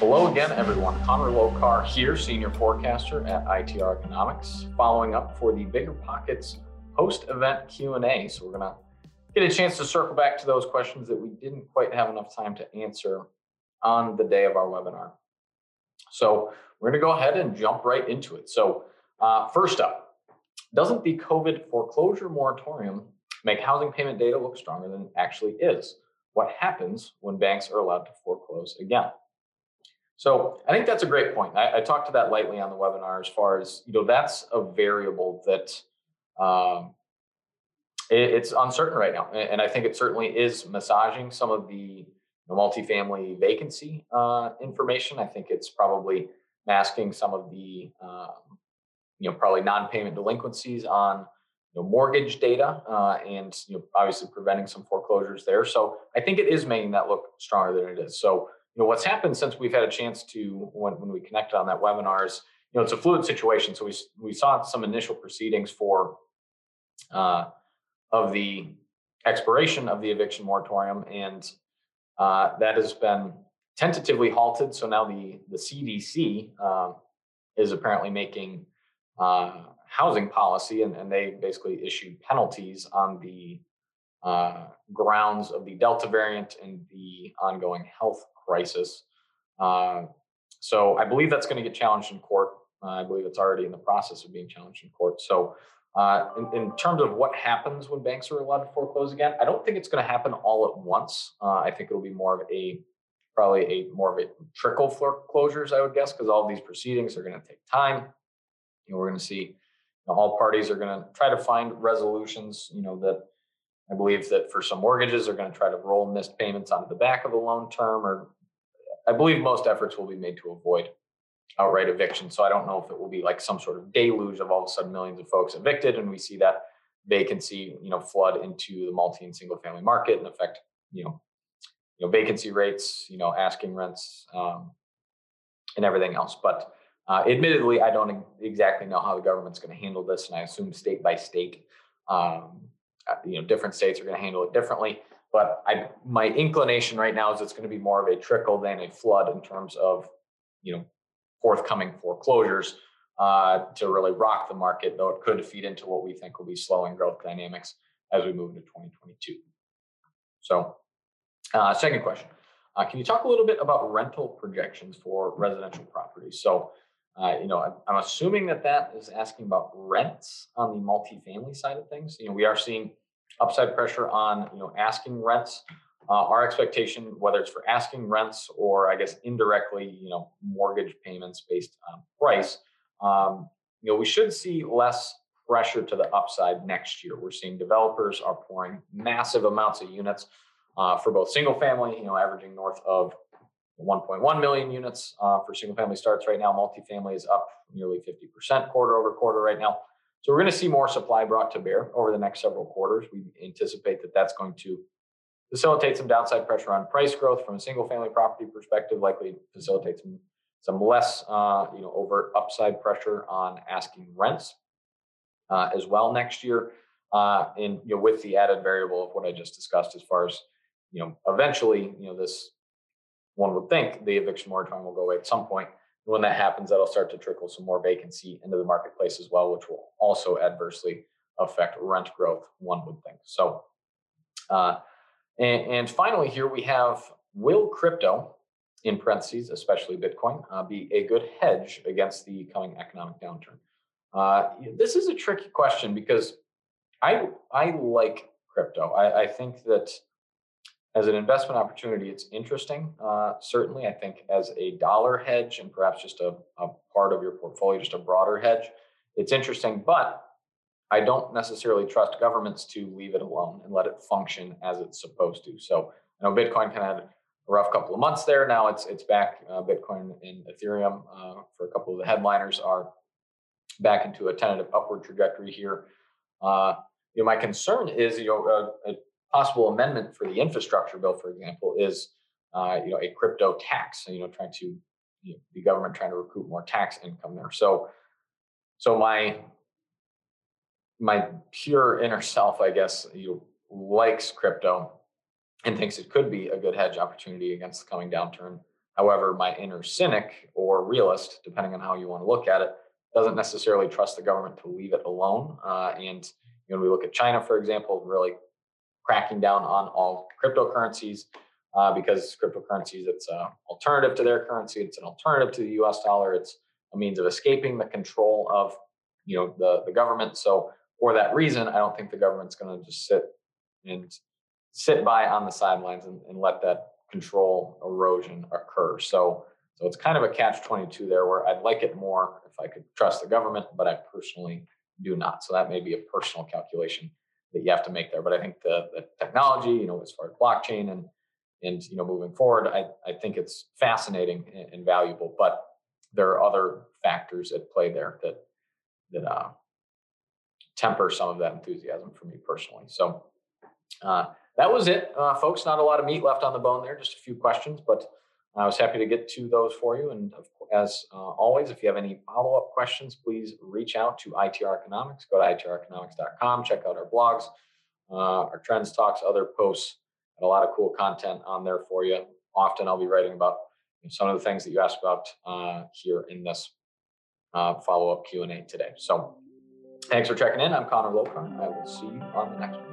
Hello again, everyone. Connor Lokar here, senior forecaster at ITR Economics, following up for the BiggerPockets post-event Q&A. So we're going to get a chance to circle back to those questions that we didn't quite have enough time to answer on the day of our webinar. So we're going to go ahead and jump right into it. So uh, first up, doesn't the COVID foreclosure moratorium make housing payment data look stronger than it actually is? What happens when banks are allowed to foreclose again? So I think that's a great point. I, I talked to that lightly on the webinar as far as, you know, that's a variable that um, it, it's uncertain right now. And I think it certainly is massaging some of the you know, multifamily vacancy uh, information. I think it's probably masking some of the, um, you know, probably non-payment delinquencies on you know, mortgage data uh, and you know, obviously preventing some foreclosures there. So I think it is making that look stronger than it is. So you know what's happened since we've had a chance to when, when we connected on that webinar is you know it's a fluid situation. So we we saw some initial proceedings for uh, of the expiration of the eviction moratorium, and uh, that has been tentatively halted. So now the the CDC uh, is apparently making uh, housing policy, and, and they basically issued penalties on the uh, grounds of the Delta variant and the ongoing health crisis. Uh, so I believe that's going to get challenged in court. Uh, I believe it's already in the process of being challenged in court. So uh, in, in, terms of what happens when banks are allowed to foreclose again, I don't think it's going to happen all at once. Uh, I think it'll be more of a probably a more of a trickle foreclosures, I would guess, because all these proceedings are going to take time. You know, we're going to see you know, all parties are going to try to find resolutions. You know that I believe that for some mortgages, they're going to try to roll missed payments onto the back of the loan term, or I believe most efforts will be made to avoid outright eviction. So I don't know if it will be like some sort of deluge of all of a sudden millions of folks evicted, and we see that vacancy, you know, flood into the multi and single family market and affect, you know, you know, vacancy rates, you know, asking rents, um, and everything else. But uh, admittedly, I don't exactly know how the government's going to handle this, and I assume state by state, um, uh, you know, different states are going to handle it differently. But I, my inclination right now is it's going to be more of a trickle than a flood in terms of, you know, forthcoming foreclosures uh, to really rock the market, though it could feed into what we think will be slowing growth dynamics as we move into 2022. So, uh, second question. Uh, can you talk a little bit about rental projections for residential properties? So, uh, you know, I'm assuming that that is asking about rents on the multifamily side of things. You know, we are seeing upside pressure on, you know, asking rents uh, our expectation, whether it's for asking rents or I guess indirectly, you know, mortgage payments based on price, um, you know, we should see less pressure to the upside next year. We're seeing developers are pouring massive amounts of units uh, for both single family, you know, averaging north of 1.1 million units uh, for single family starts right now. Multifamily is up nearly 50% quarter over quarter right now. So we're going to see more supply brought to bear over the next several quarters. We anticipate that that's going to facilitate some downside pressure on price growth from a single family property perspective, likely facilitate some, some less uh, you know, overt upside pressure on asking rents uh, as well next year. Uh, and you know, with the added variable of what I just discussed as far as, you know, eventually, you know, this one would think the eviction moratorium will go away at some point. When that happens, that'll start to trickle some more vacancy into the marketplace as well, which will also adversely affect rent growth, one would think. So, uh, and, and finally, here we have will crypto, in parentheses, especially Bitcoin, uh, be a good hedge against the coming economic downturn? Uh, this is a tricky question because I I like crypto. I, I think that as an investment opportunity, it's interesting. Uh, certainly, I think as a dollar hedge and perhaps just a, a part of your portfolio, just a broader hedge, it's interesting. But I don't necessarily trust governments to leave it alone and let it function as it's supposed to. So I know Bitcoin kind of had a rough couple of months there. Now it's it's back. Uh, Bitcoin and Ethereum uh, for a couple of the headliners are back into a tentative upward trajectory here. Uh, you know, my concern is you know a, possible amendment for the infrastructure bill, for example, is uh, you know a crypto tax. You know, trying to you know, the government trying to recruit more tax income there. So so my my pure inner self, I guess, you likes crypto and thinks it could be a good hedge opportunity against the coming downturn. However, my inner cynic or realist, depending on how you want to look at it, doesn't necessarily trust the government to leave it alone. Uh, and know, when we look at China, for example, really cracking down on all cryptocurrencies uh, because cryptocurrencies it's an alternative to their currency, it's an alternative to the U.S. dollar, it's a means of escaping the control of you know the the government. So for that reason, I don't think the government's going to just sit and sit by on the sidelines and, and let that control erosion occur. So so it's kind of a catch 22 there where I'd like it more if I could trust the government, but I personally do not. So that may be a personal calculation that you have to make there. But I think the, the technology, you know, as far as blockchain and and you know moving forward, I, I think it's fascinating and, and valuable. But there are other factors at play there that that uh, temper some of that enthusiasm for me personally. So uh, that was it, uh, folks. Not a lot of meat left on the bone there, just a few questions, but I was happy to get to those for you. And as uh, always, if you have any follow up questions, please reach out to ITR Economics. Go to itreconomics.com, check out our blogs, uh, our trends talks, other posts, and a lot of cool content on there for you. Often I'll be writing about some of the things that you asked about uh, here in this uh, follow up Q&A today. So thanks for checking in. I'm Connor Lokar. I will see you on the next one.